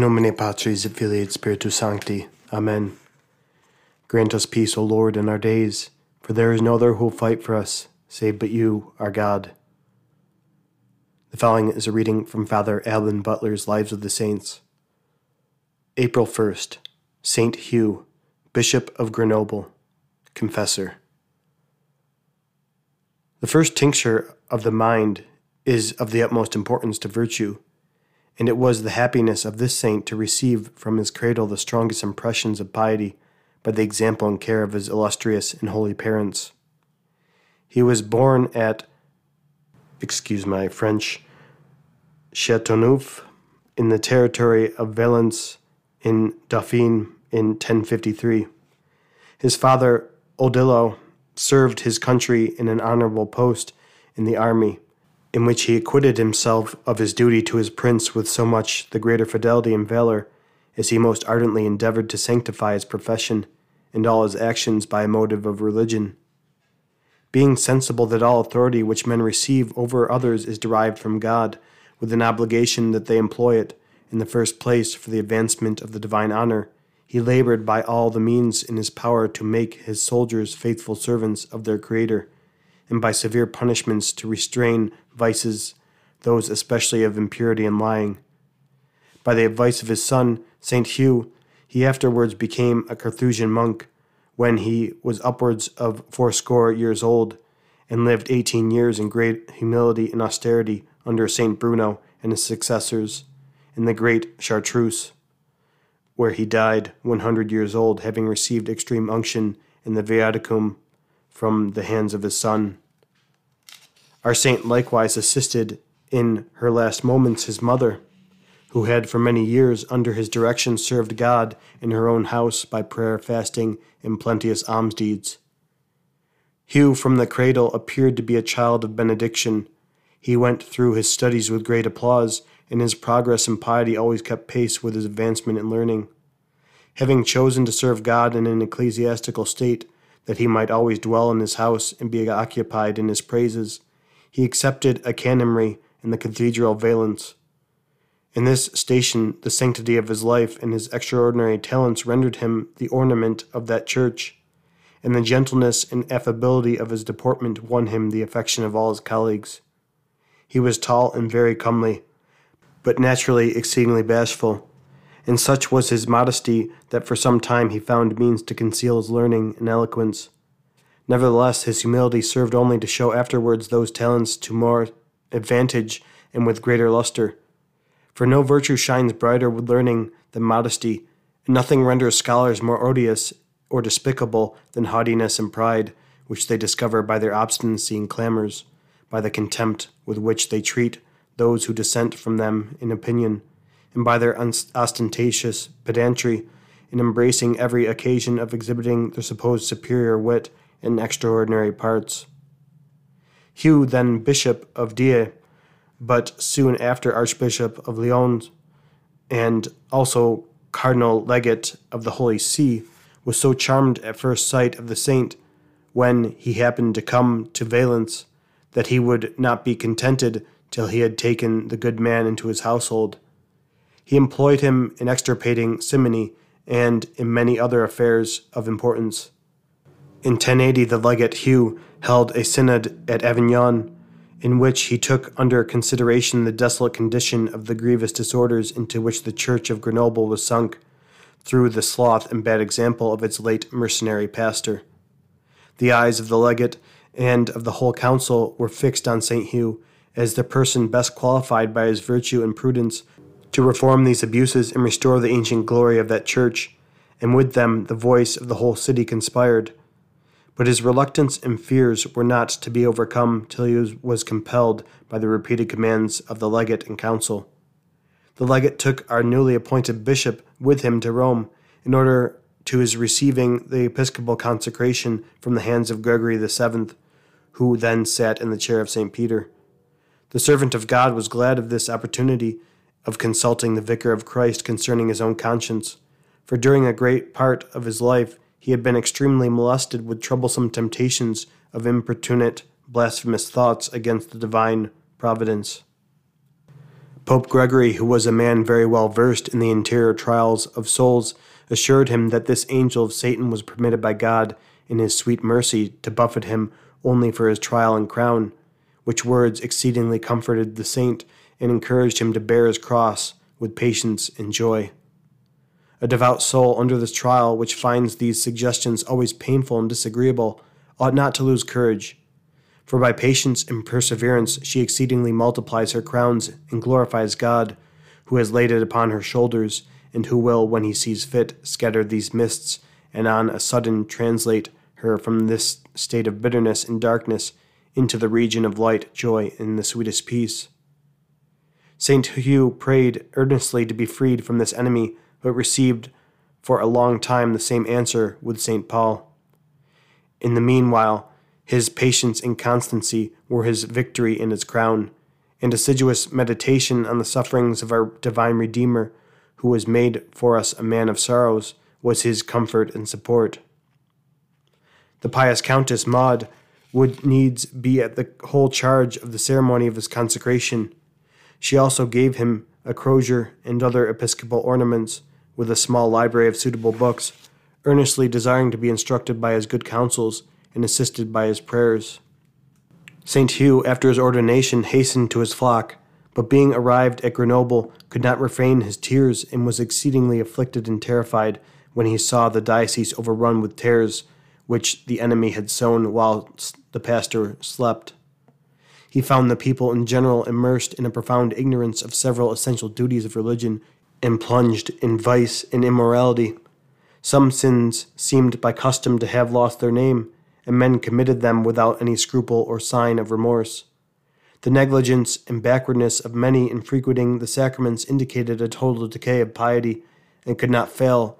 In nomine Patris et Filii et Spiritus Sancti. Amen. Grant us peace, O Lord, in our days, for there is no other who will fight for us, save but you, our God. The following is a reading from Father Alban Butler's Lives of the Saints. April 1st, Saint Hugh, Bishop of Grenoble, Confessor. The first tincture of the mind is of the utmost importance to virtue, and it was the happiness of this saint to receive from his cradle the strongest impressions of piety by the example and care of his illustrious and holy parents. He was born at, excuse my French, Chateauneuf, in the territory of Valence in Dauphine in 1053. His father, Odilo, served his country in an honorable post in the army, in which he acquitted himself of his duty to his prince with so much the greater fidelity and valor, as he most ardently endeavored to sanctify his profession and all his actions by a motive of religion. Being sensible that all authority which men receive over others is derived from God, with an obligation that they employ it, in the first place, for the advancement of the divine honor, he labored by all the means in his power to make his soldiers faithful servants of their Creator, and by severe punishments to restrain vices, those especially of impurity and lying. By the advice of his son, St. Hugh, he afterwards became a Carthusian monk when he was upwards of fourscore years old, and lived eighteen years in great humility and austerity under St. Bruno and his successors in the great Chartreuse, where he died 100 years old, having received extreme unction in the Viaticum from the hands of his son. Our saint likewise assisted in her last moments his mother, who had for many years under his direction served God in her own house by prayer, fasting, and plenteous alms deeds. Hugh from the cradle appeared to be a child of benediction. He went through his studies with great applause, and his progress in piety always kept pace with his advancement in learning. Having chosen to serve God in an ecclesiastical state, that he might always dwell in his house and be occupied in his praises, he accepted a canonry in the Cathedral of Valence. In this station, the sanctity of his life and his extraordinary talents rendered him the ornament of that church, and the gentleness and affability of his deportment won him the affection of all his colleagues. He was tall and very comely, but naturally exceedingly bashful, and such was his modesty that for some time he found means to conceal his learning and eloquence. Nevertheless, his humility served only to show afterwards those talents to more advantage and with greater luster. For no virtue shines brighter with learning than modesty, and nothing renders scholars more odious or despicable than haughtiness and pride, which they discover by their obstinacy and clamors, by the contempt with which they treat those who dissent from them in opinion, and by their ostentatious pedantry in embracing every occasion of exhibiting their supposed superior wit and extraordinary parts. Hugh, then Bishop of Die, but soon after Archbishop of Lyons, and also Cardinal Legate of the Holy See, was so charmed at first sight of the saint when he happened to come to Valence that he would not be contented till he had taken the good man into his household. He employed him in extirpating simony and in many other affairs of importance. In 1080, the legate Hugh held a synod at Avignon, in which he took under consideration the desolate condition of the grievous disorders into which the church of Grenoble was sunk through the sloth and bad example of its late mercenary pastor. The eyes of the legate and of the whole council were fixed on St. Hugh, as the person best qualified by his virtue and prudence to reform these abuses and restore the ancient glory of that church, and with them the voice of the whole city conspired. But his reluctance and fears were not to be overcome till he was compelled by the repeated commands of the legate and council. The legate took our newly appointed bishop with him to Rome in order to his receiving the episcopal consecration from the hands of Gregory VII, who then sat in the chair of St. Peter. The servant of God was glad of this opportunity of consulting the vicar of Christ concerning his own conscience, for during a great part of his life he had been extremely molested with troublesome temptations of importunate, blasphemous thoughts against the divine providence. Pope Gregory, who was a man very well versed in the interior trials of souls, assured him that this angel of Satan was permitted by God in his sweet mercy to buffet him only for his trial and crown, which words exceedingly comforted the saint and encouraged him to bear his cross with patience and joy. A devout soul under this trial, which finds these suggestions always painful and disagreeable, ought not to lose courage. For by patience and perseverance she exceedingly multiplies her crowns and glorifies God, who has laid it upon her shoulders, and who will, when he sees fit, scatter these mists, and on a sudden translate her from this state of bitterness and darkness into the region of light, joy, and the sweetest peace. St. Hugh prayed earnestly to be freed from this enemy, but received for a long time the same answer with St. Paul. In the meanwhile, his patience and constancy were his victory and his crown, and assiduous meditation on the sufferings of our divine Redeemer, who was made for us a man of sorrows, was his comfort and support. The pious Countess Maud would needs be at the whole charge of the ceremony of his consecration. She also gave him a crozier and other episcopal ornaments, with a small library of suitable books, earnestly desiring to be instructed by his good counsels and assisted by his prayers. St. Hugh, after his ordination, hastened to his flock, but being arrived at Grenoble, could not refrain his tears and was exceedingly afflicted and terrified when he saw the diocese overrun with tares which the enemy had sown while the pastor slept. He found the people in general immersed in a profound ignorance of several essential duties of religion and plunged in vice and immorality. Some sins seemed by custom to have lost their name, and men committed them without any scruple or sign of remorse. The negligence and backwardness of many in frequenting the sacraments indicated a total decay of piety, and could not fail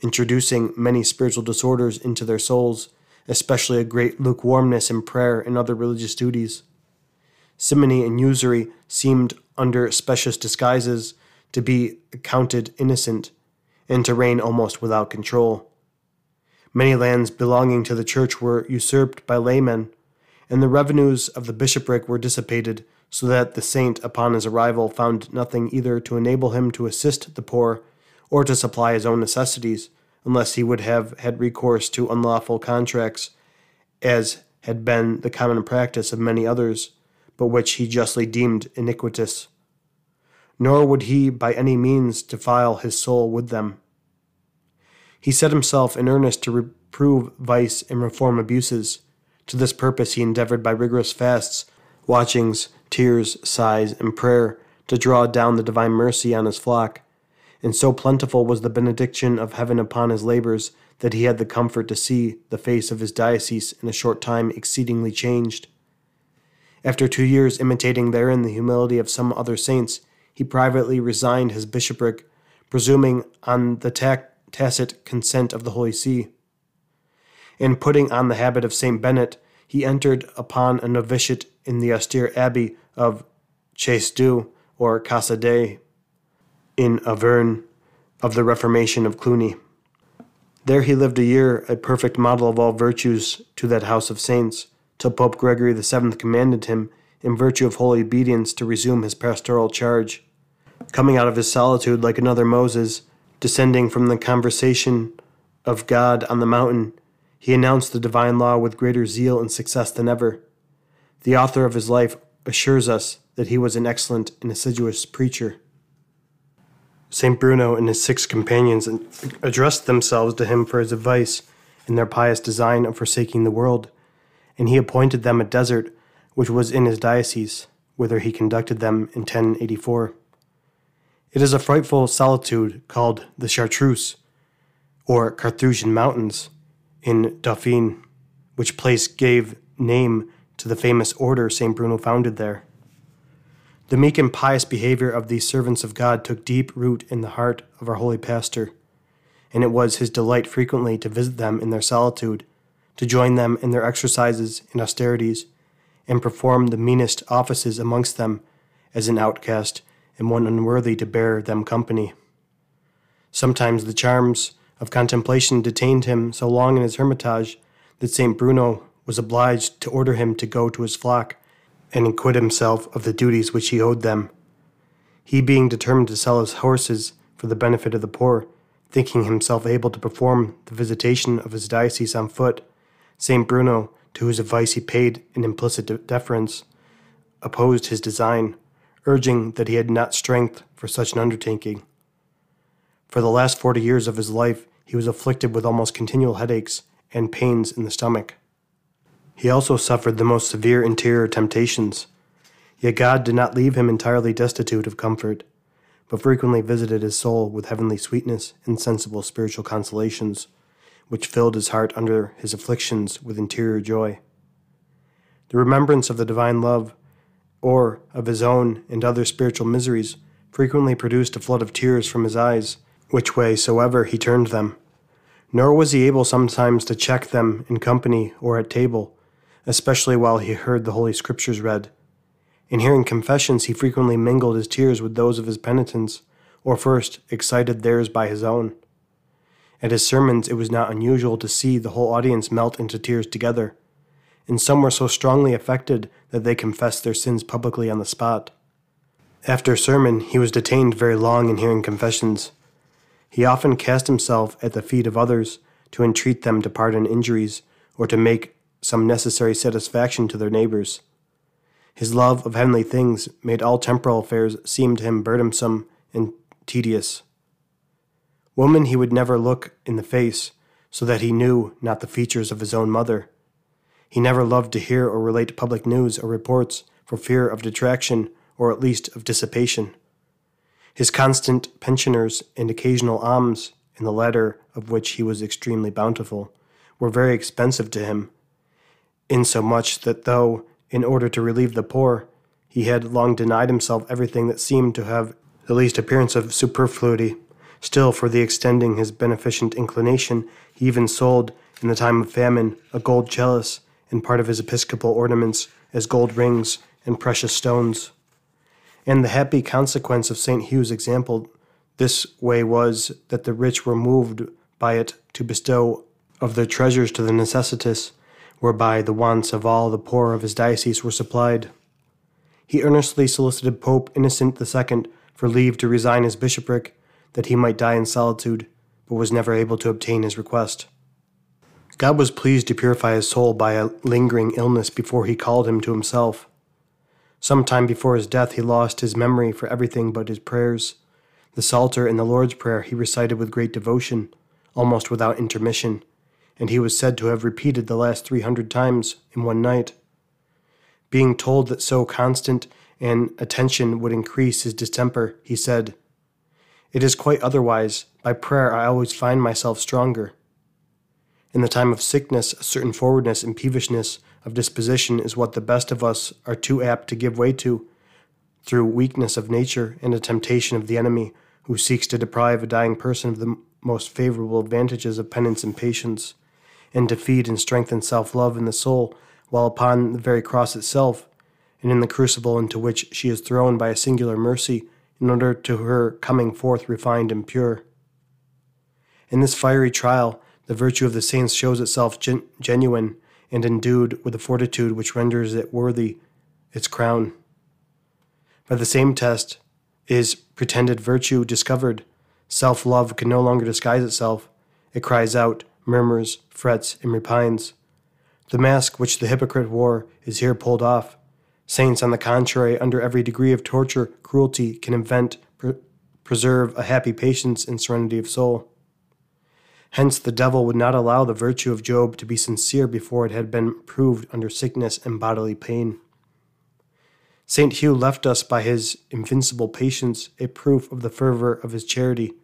introducing many spiritual disorders into their souls, especially a great lukewarmness in prayer and other religious duties. Simony and usury seemed, under specious disguises, to be accounted innocent, and to reign almost without control. Many lands belonging to the church were usurped by laymen, and the revenues of the bishopric were dissipated, so that the saint, upon his arrival, found nothing either to enable him to assist the poor or to supply his own necessities, unless he would have had recourse to unlawful contracts, as had been the common practice of many others, but which he justly deemed iniquitous. Nor would he by any means defile his soul with them. He set himself in earnest to reprove vice and reform abuses. To this purpose he endeavored by rigorous fasts, watchings, tears, sighs, and prayer to draw down the divine mercy on his flock and so plentiful was the benediction of heaven upon his labors that he had the comfort to see the face of his diocese in a short time exceedingly changed. After two years imitating therein the humility of some other saints, he privately resigned his bishopric, presuming on the tacit consent of the Holy See. In putting on the habit of Saint Bennet, he entered upon a novitiate in the austere abbey of Chaise or Casadei in Auvergne of the Reformation of Cluny. There he lived a year, a perfect model of all virtues to that house of saints, till Pope Gregory VII commanded him, in virtue of holy obedience, to resume his pastoral charge. Coming out of his solitude like another Moses, descending from the conversation of God on the mountain, he announced the divine law with greater zeal and success than ever. The author of his life assures us that he was an excellent and assiduous preacher. St. Bruno and his six companions addressed themselves to him for his advice in their pious design of forsaking the world, and he appointed them a desert which was in his diocese, whither he conducted them in 1084. It is a frightful solitude called the Chartreuse, or Carthusian Mountains, in Dauphine, which place gave name to the famous order St. Bruno founded there. The meek and pious behavior of these servants of God took deep root in the heart of our holy pastor, and it was his delight frequently to visit them in their solitude, to join them in their exercises and austerities, and perform the meanest offices amongst them as an outcast and one unworthy to bear them company. Sometimes the charms of contemplation detained him so long in his hermitage that St. Bruno was obliged to order him to go to his flock and acquit himself of the duties which he owed them. He being determined to sell his horses for the benefit of the poor, thinking himself able to perform the visitation of his diocese on foot, St. Bruno, to whose advice he paid an implicit deference, opposed his design, urging that he had not strength for such an undertaking. For the last forty years of his life, he was afflicted with almost continual headaches and pains in the stomach. He also suffered the most severe interior temptations. Yet God did not leave him entirely destitute of comfort, but frequently visited his soul with heavenly sweetness and sensible spiritual consolations, which filled his heart under his afflictions with interior joy. The remembrance of the divine love, or of his own and other spiritual miseries, frequently produced a flood of tears from his eyes, which way soever he turned them. Nor was he able sometimes to check them in company or at table especially while he heard the Holy Scriptures read. In hearing confessions, he frequently mingled his tears with those of his penitents, or first excited theirs by his own. At his sermons, it was not unusual to see the whole audience melt into tears together, and some were so strongly affected that they confessed their sins publicly on the spot. After a sermon, he was detained very long in hearing confessions. He often cast himself at the feet of others to entreat them to pardon injuries or to make some necessary satisfaction to their neighbors. His love of heavenly things made all temporal affairs seem to him burdensome and tedious. Woman he would never look in the face, so that he knew not the features of his own mother. He never loved to hear or relate public news or reports for fear of detraction or at least of dissipation. His constant pensioners and occasional alms, in the latter of which he was extremely bountiful, were very expensive to him insomuch that though, in order to relieve the poor, he had long denied himself everything that seemed to have the least appearance of superfluity, still for the extending his beneficent inclination, he even sold, in the time of famine, a gold chalice and part of his episcopal ornaments as gold rings and precious stones. And the happy consequence of St. Hugh's example this way was that the rich were moved by it to bestow of their treasures to the necessitous, whereby the wants of all the poor of his diocese were supplied. He earnestly solicited Pope Innocent II for leave to resign his bishopric, that he might die in solitude, but was never able to obtain his request. God was pleased to purify his soul by a lingering illness before he called him to himself. Some time before his death, he lost his memory for everything but his prayers. The Psalter and the Lord's Prayer he recited with great devotion, almost without intermission, and he was said to have repeated the last three hundred times in one night. Being told that so constant an attention would increase his distemper, he said, It is quite otherwise. By prayer I always find myself stronger. In the time of sickness, a certain forwardness and peevishness of disposition is what the best of us are too apt to give way to, through weakness of nature and a temptation of the enemy, who seeks to deprive a dying person of the most favorable advantages of penance and patience and to feed and strengthen self love in the soul, while upon the very cross itself, and in the crucible into which she is thrown by a singular mercy, in order to her coming forth refined and pure. In this fiery trial, the virtue of the saints shows itself gen- genuine and endued with a fortitude which renders it worthy its crown. By the same test is pretended virtue discovered. Self love can no longer disguise itself. It cries out, murmurs, frets, and repines. The mask which the hypocrite wore is here pulled off. Saints, on the contrary, under every degree of torture, cruelty, can invent, pre- preserve a happy patience and serenity of soul. Hence, the devil would not allow the virtue of Job to be sincere before it had been proved under sickness and bodily pain. St. Hugh left us by his invincible patience a proof of the fervor of his charity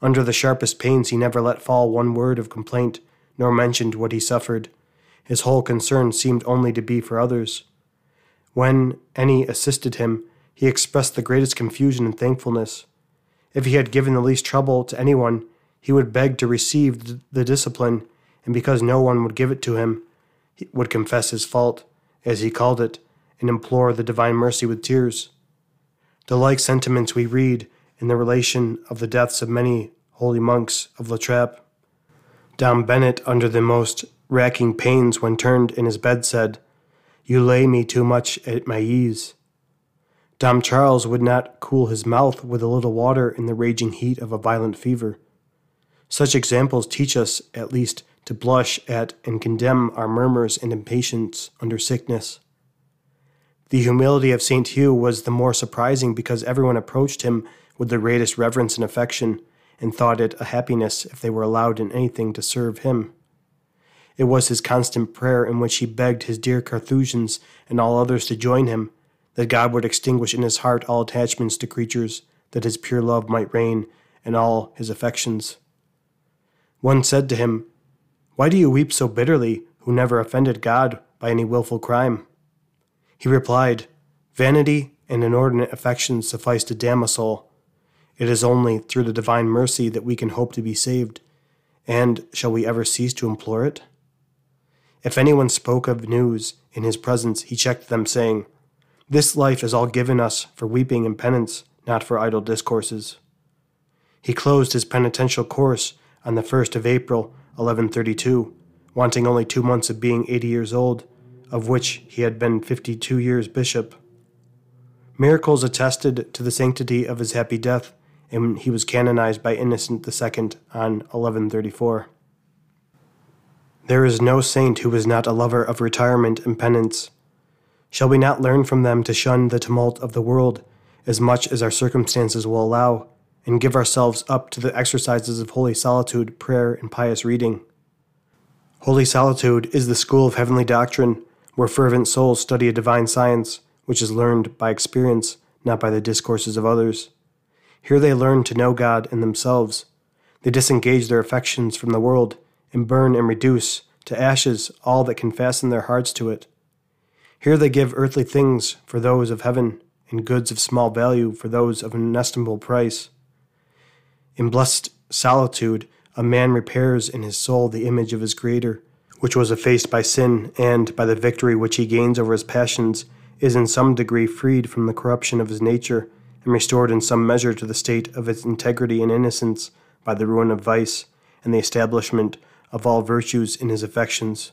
under the sharpest pains, he never let fall one word of complaint, nor mentioned what he suffered. His whole concern seemed only to be for others. When any assisted him, he expressed the greatest confusion and thankfulness. If he had given the least trouble to anyone, he would beg to receive the discipline, and because no one would give it to him, he would confess his fault, as he called it, and implore the divine mercy with tears. The like sentiments we read in the relation of the deaths of many holy monks of La Trappe. Dom Bennett, under the most racking pains when turned in his bed, said, You lay me too much at my ease. Dom Charles would not cool his mouth with a little water in the raging heat of a violent fever. Such examples teach us, at least, to blush at and condemn our murmurs and impatience under sickness. The humility of St. Hugh was the more surprising because everyone approached him with the greatest reverence and affection, and thought it a happiness if they were allowed in anything to serve him. It was his constant prayer in which he begged his dear Carthusians and all others to join him, that God would extinguish in his heart all attachments to creatures, that his pure love might reign in all his affections. One said to him, Why do you weep so bitterly, who never offended God by any wilful crime? He replied, Vanity and inordinate affection suffice to damn a soul. It is only through the divine mercy that we can hope to be saved, and shall we ever cease to implore it? If anyone spoke of news in his presence, he checked them, saying, This life is all given us for weeping and penance, not for idle discourses. He closed his penitential course on the 1st of April, 1132, wanting only two months of being 80 years old, of which he had been 52 years bishop. Miracles attested to the sanctity of his happy death, and he was canonized by Innocent II on 1134. There is no saint who is not a lover of retirement and penance. Shall we not learn from them to shun the tumult of the world as much as our circumstances will allow, and give ourselves up to the exercises of holy solitude, prayer, and pious reading? Holy solitude is the school of heavenly doctrine, where fervent souls study a divine science, which is learned by experience, not by the discourses of others. Here they learn to know God and themselves. They disengage their affections from the world and burn and reduce to ashes all that can fasten their hearts to it. Here they give earthly things for those of heaven, and goods of small value for those of inestimable price. In blessed solitude, a man repairs in his soul the image of his Creator, which was effaced by sin, and, by the victory which he gains over his passions, is in some degree freed from the corruption of his nature, and restored in some measure to the state of its integrity and innocence by the ruin of vice and the establishment of all virtues in his affections,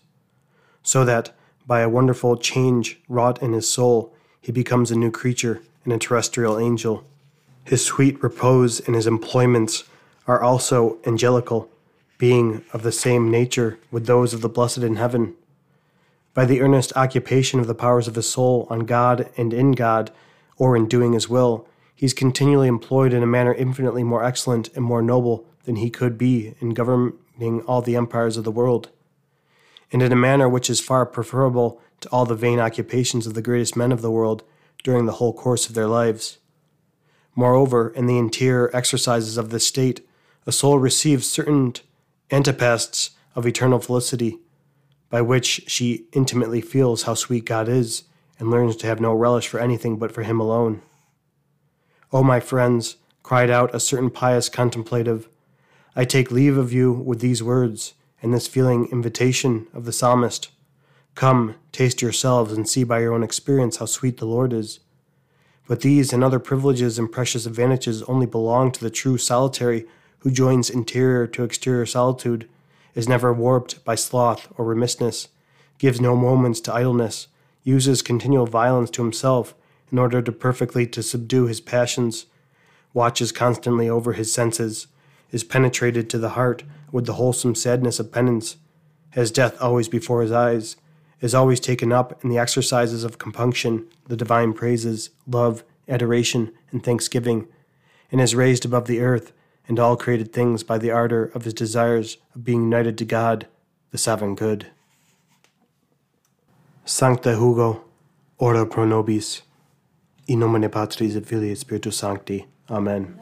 so that, by a wonderful change wrought in his soul, he becomes a new creature and a terrestrial angel. His sweet repose and his employments are also angelical, being of the same nature with those of the blessed in heaven. By the earnest occupation of the powers of his soul on God and in God, or in doing his will, he is continually employed in a manner infinitely more excellent and more noble than he could be in governing all the empires of the world, and in a manner which is far preferable to all the vain occupations of the greatest men of the world during the whole course of their lives. Moreover, in the interior exercises of the state, a soul receives certain antipasts of eternal felicity, by which she intimately feels how sweet God is, and learns to have no relish for anything but for Him alone. O my friends, cried out a certain pious contemplative, I take leave of you with these words and this feeling invitation of the psalmist Come, taste yourselves, and see by your own experience how sweet the Lord is. But these and other privileges and precious advantages only belong to the true solitary who joins interior to exterior solitude, is never warped by sloth or remissness, gives no moments to idleness, uses continual violence to himself in order to perfectly to subdue his passions, watches constantly over his senses, is penetrated to the heart with the wholesome sadness of penance, has death always before his eyes, is always taken up in the exercises of compunction, the divine praises, love, adoration, and thanksgiving, and is raised above the earth and all created things by the ardor of his desires of being united to God, the sovereign good. Sancta Hugo, ora pro nobis, in nomine Patris et Filii Spiritus Sancti. Amen.